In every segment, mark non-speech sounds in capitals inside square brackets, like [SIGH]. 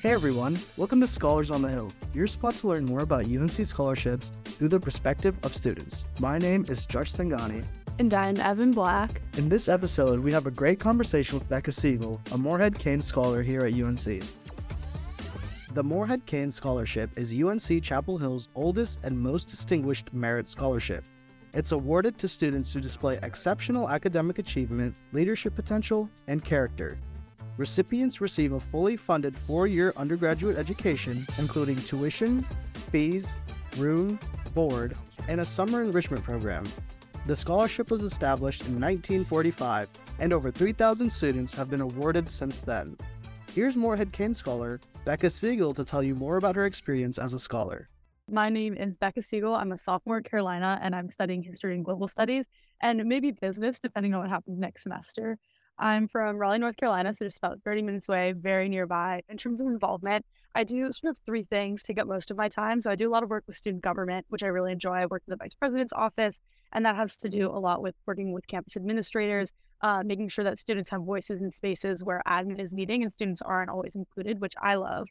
Hey everyone, welcome to Scholars on the Hill, your spot to learn more about UNC scholarships through the perspective of students. My name is Jash Sangani. And I'm Evan Black. In this episode, we have a great conversation with Becca Segal, a Morehead Cain Scholar here at UNC. The Morehead Cain Scholarship is UNC Chapel Hill's oldest and most distinguished merit scholarship. It's awarded to students who display exceptional academic achievement, leadership potential, and character. Recipients receive a fully funded four year undergraduate education, including tuition, fees, room, board, and a summer enrichment program. The scholarship was established in 1945, and over 3,000 students have been awarded since then. Here's Morehead Cain scholar Becca Segal to tell you more about her experience as a scholar. My name is Becca Segal. I'm a sophomore at Carolina and I'm studying history and global studies and maybe business, depending on what happens next semester. I'm from Raleigh, North Carolina, so just about 30 minutes away, very nearby. In terms of involvement, I do sort of three things take up most of my time. So I do a lot of work with student government, which I really enjoy. I work in the vice president's office, and that has to do a lot with working with campus administrators, uh, making sure that students have voices in spaces where admin is meeting and students aren't always included, which I love.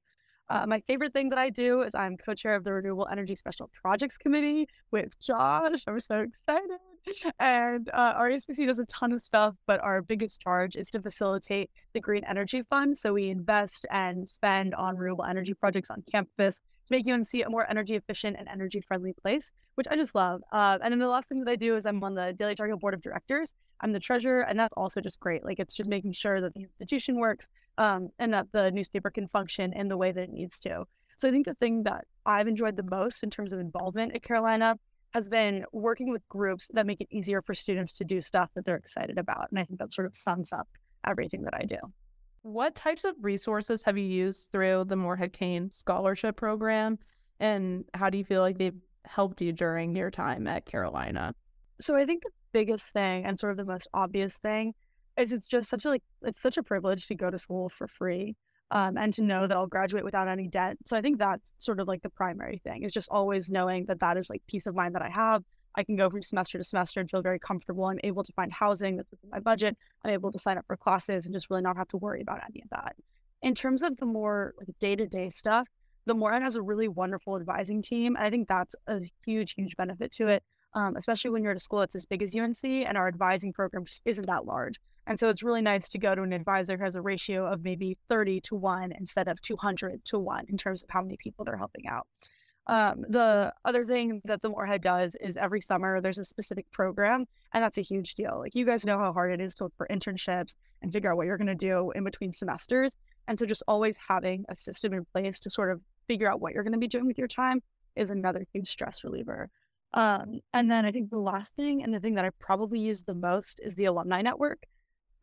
Uh, my favorite thing that I do is I'm co-chair of the Renewable Energy Special Projects Committee with Jash. I'm so excited. And uh, our ESPC does a ton of stuff, but our biggest charge is to facilitate the Green Energy Fund. So we invest and spend on renewable energy projects on campus to make UNC a more energy efficient and energy friendly place, which I just love. Uh, and then the last thing that I do is I'm on the Daily Tar Heel Board of Directors. I'm the treasurer, and that's also just great. Like it's just making sure that the institution works um, and that the newspaper can function in the way that it needs to. So I think the thing that I've enjoyed the most in terms of involvement at Carolina has been working with groups that make it easier for students to do stuff that they're excited about. And I think that sort of sums up everything that I do. What types of resources have you used through the Morehead Cain Scholarship Program? And how do you feel like they've helped you during your time at Carolina? So I think the biggest thing and sort of the most obvious thing is it's just such a like it's such a privilege to go to school for free um, and to know that I'll graduate without any debt. So I think that's sort of like the primary thing is just always knowing that that is like peace of mind that I have. I can go from semester to semester and feel very comfortable. I'm able to find housing that's within my budget. I'm able to sign up for classes and just really not have to worry about any of that. In terms of the more day to day stuff, the Morehead has a really wonderful advising team. And I think that's a huge, huge benefit to it, um, especially when you're at a school that's as big as UNC and our advising program just isn't that large. And so it's really nice to go to an advisor who has a ratio of maybe 30 to 1 instead of 200 to 1 in terms of how many people they're helping out. Um, the other thing that the Morehead does is every summer there's a specific program, and that's a huge deal. Like you guys know how hard it is to look for internships and figure out what you're going to do in between semesters. And so just always having a system in place to sort of figure out what you're going to be doing with your time is another huge stress reliever. Um, and then I think the last thing and the thing that I probably use the most is the alumni network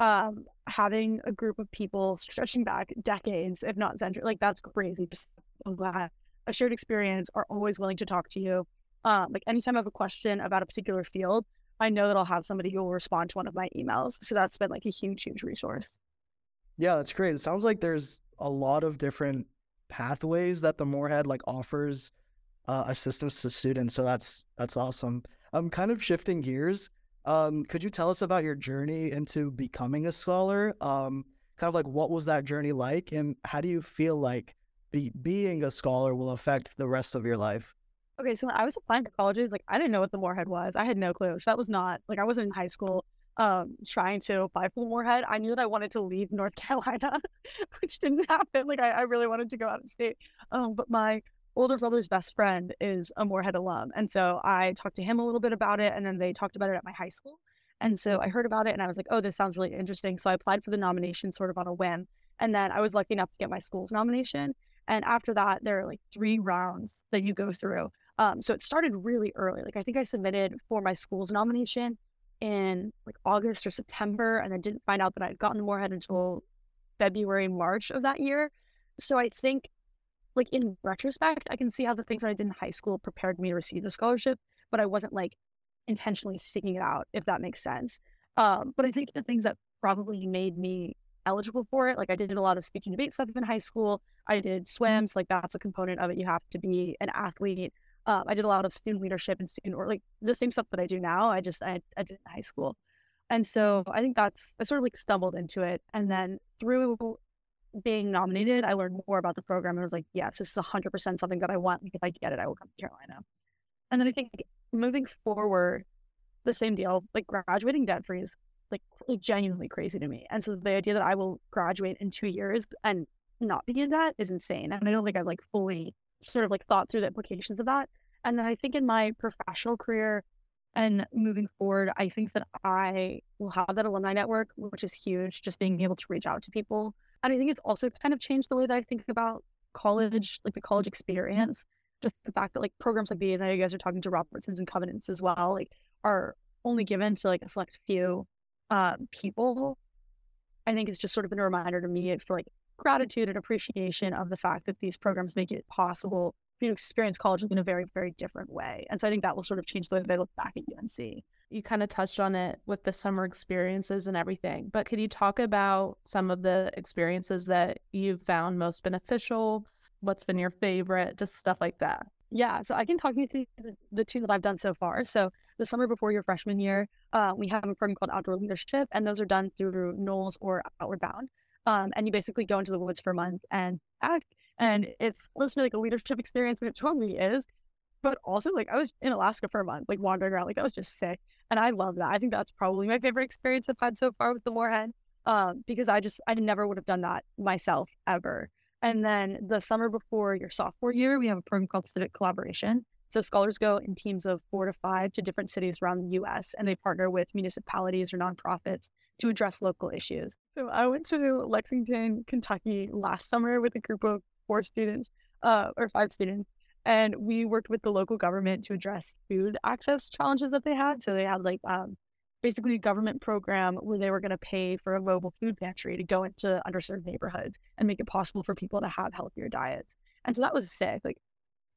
um, having a group of people stretching back decades, if not centuries, like that's crazy. Just I'm glad a shared experience are always willing to talk to you. Um, like anytime I have a question about a particular field, I know that I'll have somebody who will respond to one of my emails. So that's been like a huge, huge resource. Yeah, that's great. It sounds like there's a lot of different pathways that the Morehead like offers uh, assistance to students. So that's that's awesome. I'm kind of shifting gears. Um, could you tell us about your journey into becoming a scholar? Um, kind of like what was that journey like, and how do you feel like be, being a scholar will affect the rest of your life? Okay, so when I was applying to colleges, like I didn't know what the Morehead was. I had no clue. So that was not like I wasn't in high school um trying to apply for Morehead. I knew that I wanted to leave North [LAUGHS] Carolina, which didn't happen. Like I, I really wanted to go out of state. Um, but my older brother's best friend is a Morehead alum. And so I talked to him a little bit about it, and then they talked about it at my high school. And so I heard about it and I was like, oh, this sounds really interesting. So I applied for the nomination sort of on a whim. And then I was lucky enough to get my school's nomination. And after that, there are like three rounds that you go through. Um, so it started really early. Like I think I submitted for my school's nomination in like August or September, and then didn't find out that I'd gotten the Morehead until February, March of that year. So I think like in retrospect, I can see how the things that I did in high school prepared me to receive the scholarship, but I wasn't like intentionally seeking it out, if that makes sense. Um, but I think the things that probably made me eligible for it, like I did a lot of speaking debate stuff in high school. I did swims, like that's a component of it. You have to be an athlete. Um, I did a lot of student leadership and student or like the same stuff that I do now. I just I, I did in high school, and so I think that's I sort of like stumbled into it, and then through being nominated, I learned more about the program and was like, yes, this is 100% something that I want. Like, if I get it, I will come to Carolina. And then I think moving forward, the same deal, like graduating debt free is like, like genuinely crazy to me. And so the idea that I will graduate in two years and not be in debt is insane. And I don't think I've like fully sort of like thought through the implications of that. And then I think in my professional career and moving forward, I think that I will have that alumni network, which is huge, just being able to reach out to people. And I think it's also kind of changed the way that I think about college, like the college experience. Just the fact that like programs like these, I know you guys are talking to Robertsons and Covenants as well, like are only given to like a select few uh, people. I think it's just sort of been a reminder to me for like gratitude and appreciation of the fact that these programs make it possible for you to experience college in a very, very different way. And so I think that will sort of change the way that I look back at UNC. You kind of touched on it with the summer experiences and everything, but could you talk about some of the experiences that you've found most beneficial? What's been your favorite? Just stuff like that. Yeah, so I can talk you through the, two that I've done so far. So the summer before your freshman year, uh, we have a program called Outdoor Leadership, and those are done through NOLS or Outward Bound. Um, and you basically go into the woods for a month and act. And it's literally like a leadership experience, which it totally is. But also, like, I was in Alaska for a month, like wandering around. Like, that was just sick. And I love that. I think that's probably my favorite experience I've had so far with the Morehead um, because I just, I never would have done that myself ever. And then the summer before your sophomore year, we have a program called Civic Collaboration. So scholars go in teams of four to five to different cities around the US and they partner with municipalities or nonprofits to address local issues. So I went to Lexington, Kentucky last summer with a group of four students, uh, or five students, and we worked with the local government to address food access challenges that they had. So they had like um, basically a government program where they were going to pay for a mobile food pantry to go into underserved neighborhoods and make it possible for people to have healthier diets. And so that was sick. Like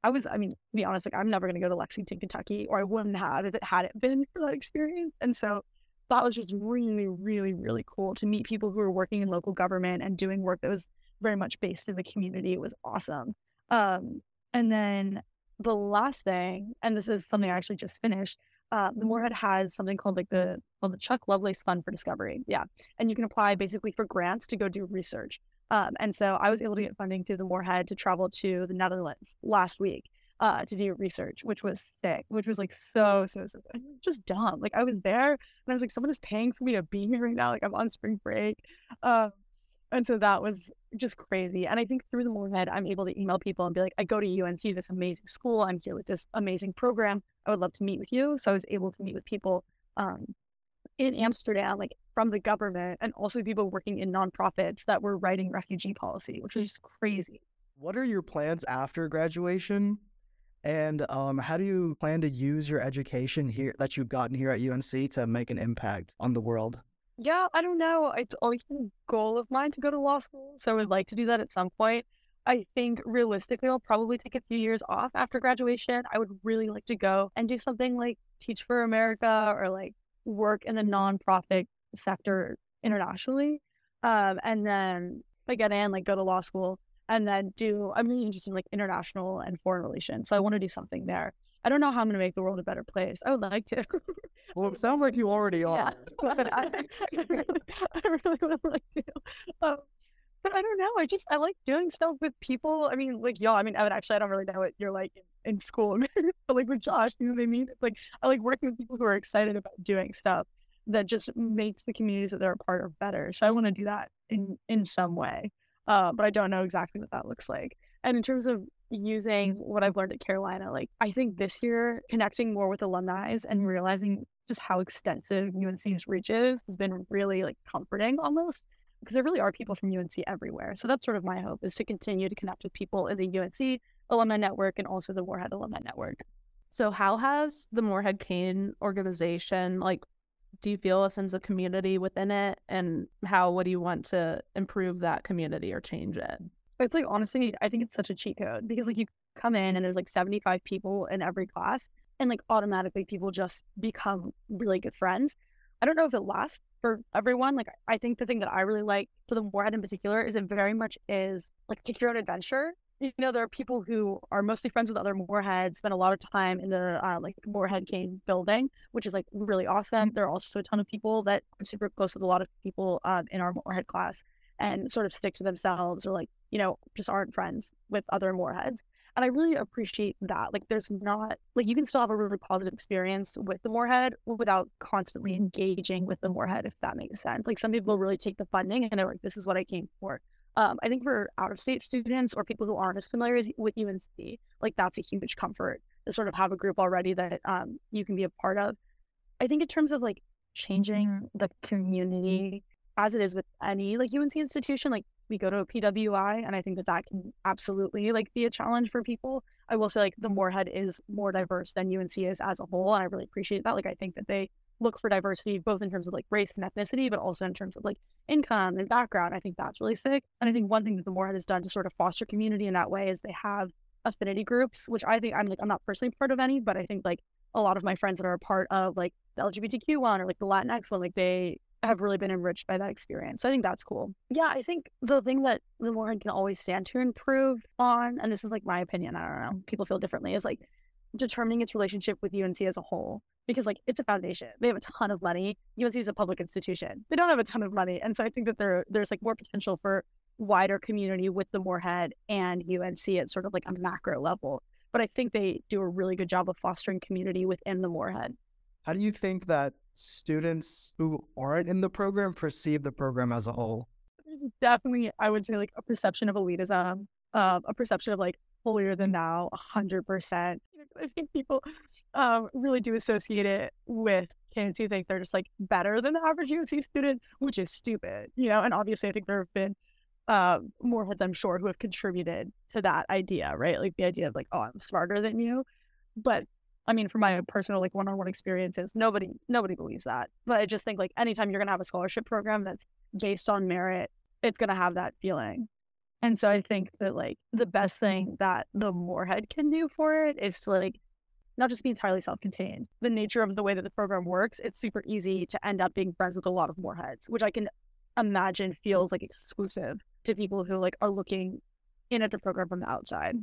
I was, I mean, to be honest, like I'm never going to go to Lexington, Kentucky, or I wouldn't have if it hadn't been for that experience. And so that was just really, really, really cool to meet people who were working in local government and doing work that was very much based in the community. It was awesome. Um, and then the last thing, and this is something I actually just finished, uh, the Morehead has something called like the well, the Chuck Lovelace Fund for Discovery. Yeah, and you can apply basically for grants to go do research. Um, and so I was able to get funding through the Morehead to travel to the Netherlands last week uh, to do research, which was sick, which was like so, so, so just dumb. Like I was there and I was like, someone is paying for me to be here right now. Like I'm on spring break. Uh, and so that was just crazy. And I think through the Morehead, I'm able to email people and be like, I go to UNC, this amazing school. I'm here with this amazing program. I would love to meet with you. So I was able to meet with people um, in Amsterdam, like from the government, and also people working in nonprofits that were writing refugee policy, which was crazy. What are your plans after graduation? And um, how do you plan to use your education here that you've gotten here at UNC to make an impact on the world? Yeah, I don't know. It's always been a goal of mine to go to law school, so I would like to do that at some point. I think realistically, I'll probably take a few years off after graduation. I would really like to go and do something like Teach for America or like work in the nonprofit sector internationally. Um, and then if I get in, like go to law school and then do I'm really interested in like international and foreign relations. So I want to do something there. I don't know how I'm gonna make the world a better place. I would like to. well, it [LAUGHS] sounds like you already are. Yeah, [LAUGHS] but I, [LAUGHS] I, really, I really would like to. Um, but I don't know. I just I like doing stuff with people. I mean, like y'all. I mean, I would actually I don't really know what you're like in, in school, but like with Jash, you know what I mean? It's like I like working with people who are excited about doing stuff that just makes the communities that they're a part of better. So I want to do that in in some way uh, but I don't know exactly what that looks like. And in terms of using what I've learned at Carolina, like I think this year connecting more with alumni and realizing just how extensive UNC's reach is has been really like comforting almost because there really are people from UNC everywhere. So that's sort of my hope is to continue to connect with people in the UNC alumni network and also the Morehead alumni network. So how has the Morehead Cain organization like do you feel a sense of community within it and how would you want to improve that community or change it it's like honestly i think it's such a cheat code because like you come in and there's like 75 people in every class and like automatically people just become really good friends i don't know if it lasts for everyone like i think the thing that i really like for the morehead in particular is it very much is like pick your own adventure you know, there are people who are mostly friends with other Moreheads, spend a lot of time in the uh, like Morehead Cain building, which is like really awesome. There are also a ton of people that are super close with a lot of people uh, in our Morehead class. And sort of stick to themselves or like, you know, just aren't friends with other Moreheads. And I really appreciate that. Like, there's not, like, you can still have a really positive experience with the Morehead without constantly engaging with the Morehead, if that makes sense. Like, some people really take the funding and they're like, this is what I came for. Um, I think for out of state students or people who aren't as familiar with UNC, like, that's a huge comfort to sort of have a group already that um, you can be a part of. I think in terms of like changing the community as it is with any like UNC institution, like we go to a PWI, and I think that that can absolutely like be a challenge for people. I will say like the Morehead is more diverse than UNC is as a whole, and I really appreciate that. Like I think that they look for diversity both in terms of like race and ethnicity, but also in terms of like income and background. I think that's really sick. And I think one thing that the Morehead has done to sort of foster community in that way is they have affinity groups, which I think I'm like I'm not personally part of any, but I think like a lot of my friends that are a part of like the LGBTQ one or like the Latinx one, like they have really been enriched by that experience. So I think that's cool. Yeah, I think the thing that the Morehead can always stand to improve on, and this is like my opinion, I don't know, people feel differently, is like determining its relationship with UNC as a whole. Because like it's a foundation. They have a ton of money. UNC is a public institution. They don't have a ton of money. And so I think that there there's like more potential for wider community with the Morehead and UNC at sort of like a macro level. But I think they do a really good job of fostering community within the Morehead. How do you think that students who aren't in the program perceive the program as a whole? There's definitely, I would say, like a perception of elitism, um, a perception of like holier than thou, hundred percent. I think people um, really do associate it with kids who think they're just like better than the average UNC student, which is stupid, you know. And obviously, I think there have been uh, Moreheads, I'm sure, who have contributed to that idea, right? Like the idea of like, oh, I'm smarter than you. But I mean, for my personal like one-on-one experiences, nobody nobody believes that. But I just think like anytime you're gonna have a scholarship program that's based on merit, it's gonna have that feeling. And so I think that like the best thing that the Morehead can do for it is to like not just be entirely self-contained. The nature of the way that the program works, it's super easy to end up being friends with a lot of Moreheads, which I can imagine feels like exclusive to people who like are looking in at the program from the outside.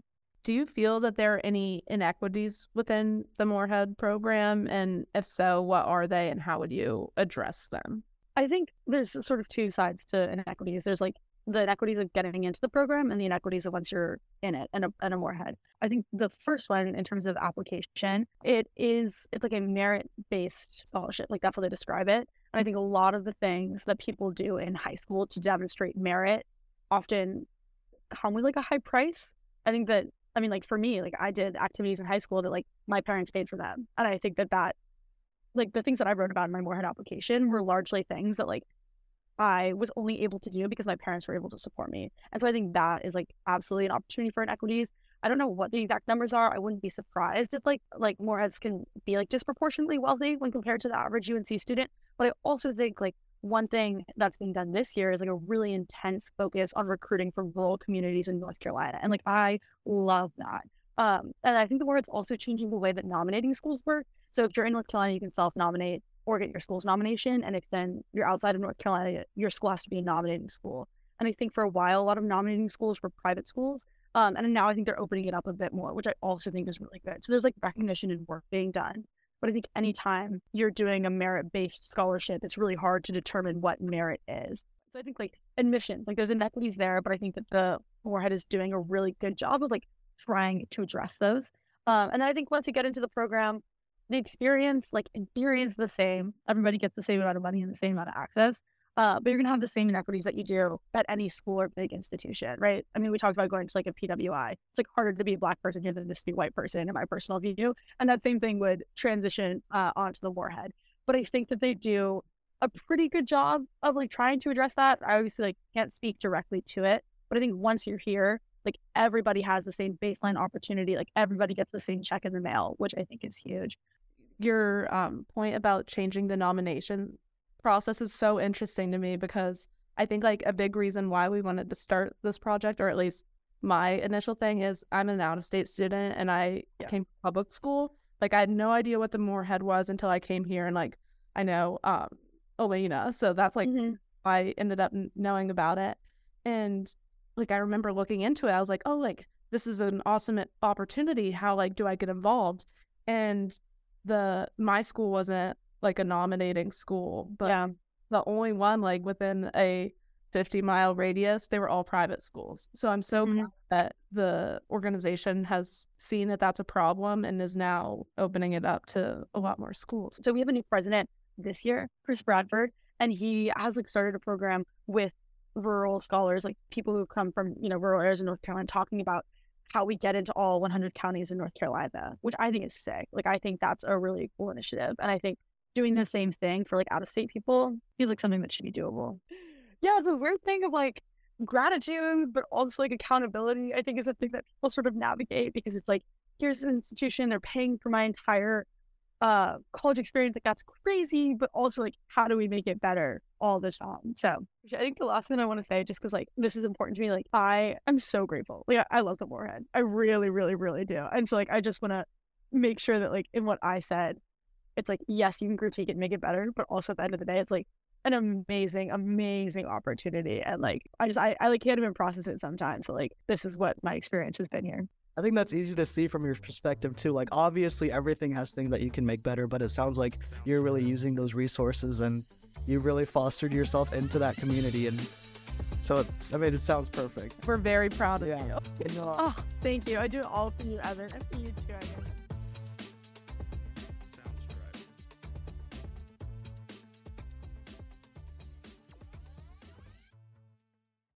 Do you feel that there are any inequities within the Morehead program? And if so, what are they and how would you address them? I think there's sort of two sides to inequities. There's like the inequities of getting into the program and the inequities of once you're in it and a, and a Morehead. I think the first one, in terms of application, it is it's like a merit based scholarship. Like that's how they describe it. And I think a lot of the things that people do in high school to demonstrate merit often come with like a high price. I think that I mean, like for me, like I did activities in high school that like my parents paid for them. And I think that that, like the things that I wrote about in my Morehead application were largely things that like I was only able to do because my parents were able to support me. And so I think that is like absolutely an opportunity for inequities. I don't know what the exact numbers are. I wouldn't be surprised if like like Moreheads can be like disproportionately wealthy when compared to the average UNC student. But I also think like one thing that's being done this year is like a really intense focus on recruiting from rural communities in North Carolina. And like I love that. Um, and I think the Morehead's also changing the way that nominating schools work. So if you're in North Carolina, you can self-nominate or get your school's nomination. And if then you're outside of North Carolina, your school has to be a nominating school. And I think for a while, a lot of nominating schools were private schools. Um, and now I think they're opening it up a bit more, which I also think is really good. So there's like recognition and work being done. But I think anytime you're doing a merit based scholarship, it's really hard to determine what merit is. So I think like admissions, like there's inequities there, but I think that the Morehead is doing a really good job of like trying to address those. Um, and then I think once you get into the program, the experience, like in theory, is the same. Everybody gets the same amount of money and the same amount of access. Uh, but you're going to have the same inequities that you do at any school or big institution, right? I mean, we talked about going to like a PWI. It's like harder to be a black person here than to be a white person, in my personal view. And that same thing would transition uh, onto the Morehead. But I think that they do a pretty good job of like trying to address that. I obviously like can't speak directly to it, but I think once you're here, like everybody has the same baseline opportunity. Like everybody gets the same check in the mail, which I think is huge. Your um, point about changing the nomination process is so interesting to me because I think like a big reason why we wanted to start this project, or at least my initial thing, is I'm an out of state student and I yeah. came from public school. Like I had no idea what the Morehead was until I came here, and like I know um Elena, so that's like mm-hmm. I ended up knowing about it, and like I remember looking into it, I was like, oh, like this is an awesome opportunity. How like do I get involved? And the my school wasn't like a nominating school, but yeah. the only one like within a 50 mile radius, they were all private schools. So I'm so Mhm. proud that the organization has seen that that's a problem and is now opening it up to a lot more schools. So we have a new president this year, Chris Bradford, and he has like started a program with rural scholars, like people who come from you know rural areas in North Carolina, talking about how we get into all 100 counties in North Carolina, which I think is sick. Like I think that's a really cool initiative, and I think doing the same thing for like out of state people feels like something that should be doable. Yeah, it's a weird thing of like gratitude, but also like accountability. I think is a thing that people sort of navigate because it's like here's an institution they're paying for my entire uh college experience like that's crazy but also like how do we make it better all the time so i think the last thing i want to say just because like this is important to me like i am so grateful like i, I love the morehead i really really really do and so like i just want to make sure that like in what i said it's like yes you can critique it and make it better but also at the end of the day it's like an amazing amazing opportunity and like i just i, I like can't even process it sometimes so like this is what my experience has been here I think that's easy to see from your perspective too. Like obviously everything has things that you can make better, but it sounds like you're really using those resources and you really fostered yourself into that community and so it's I mean it sounds perfect. We're very proud of Yeah. you. [LAUGHS] oh thank you i do it all for you evan and for you too I mean.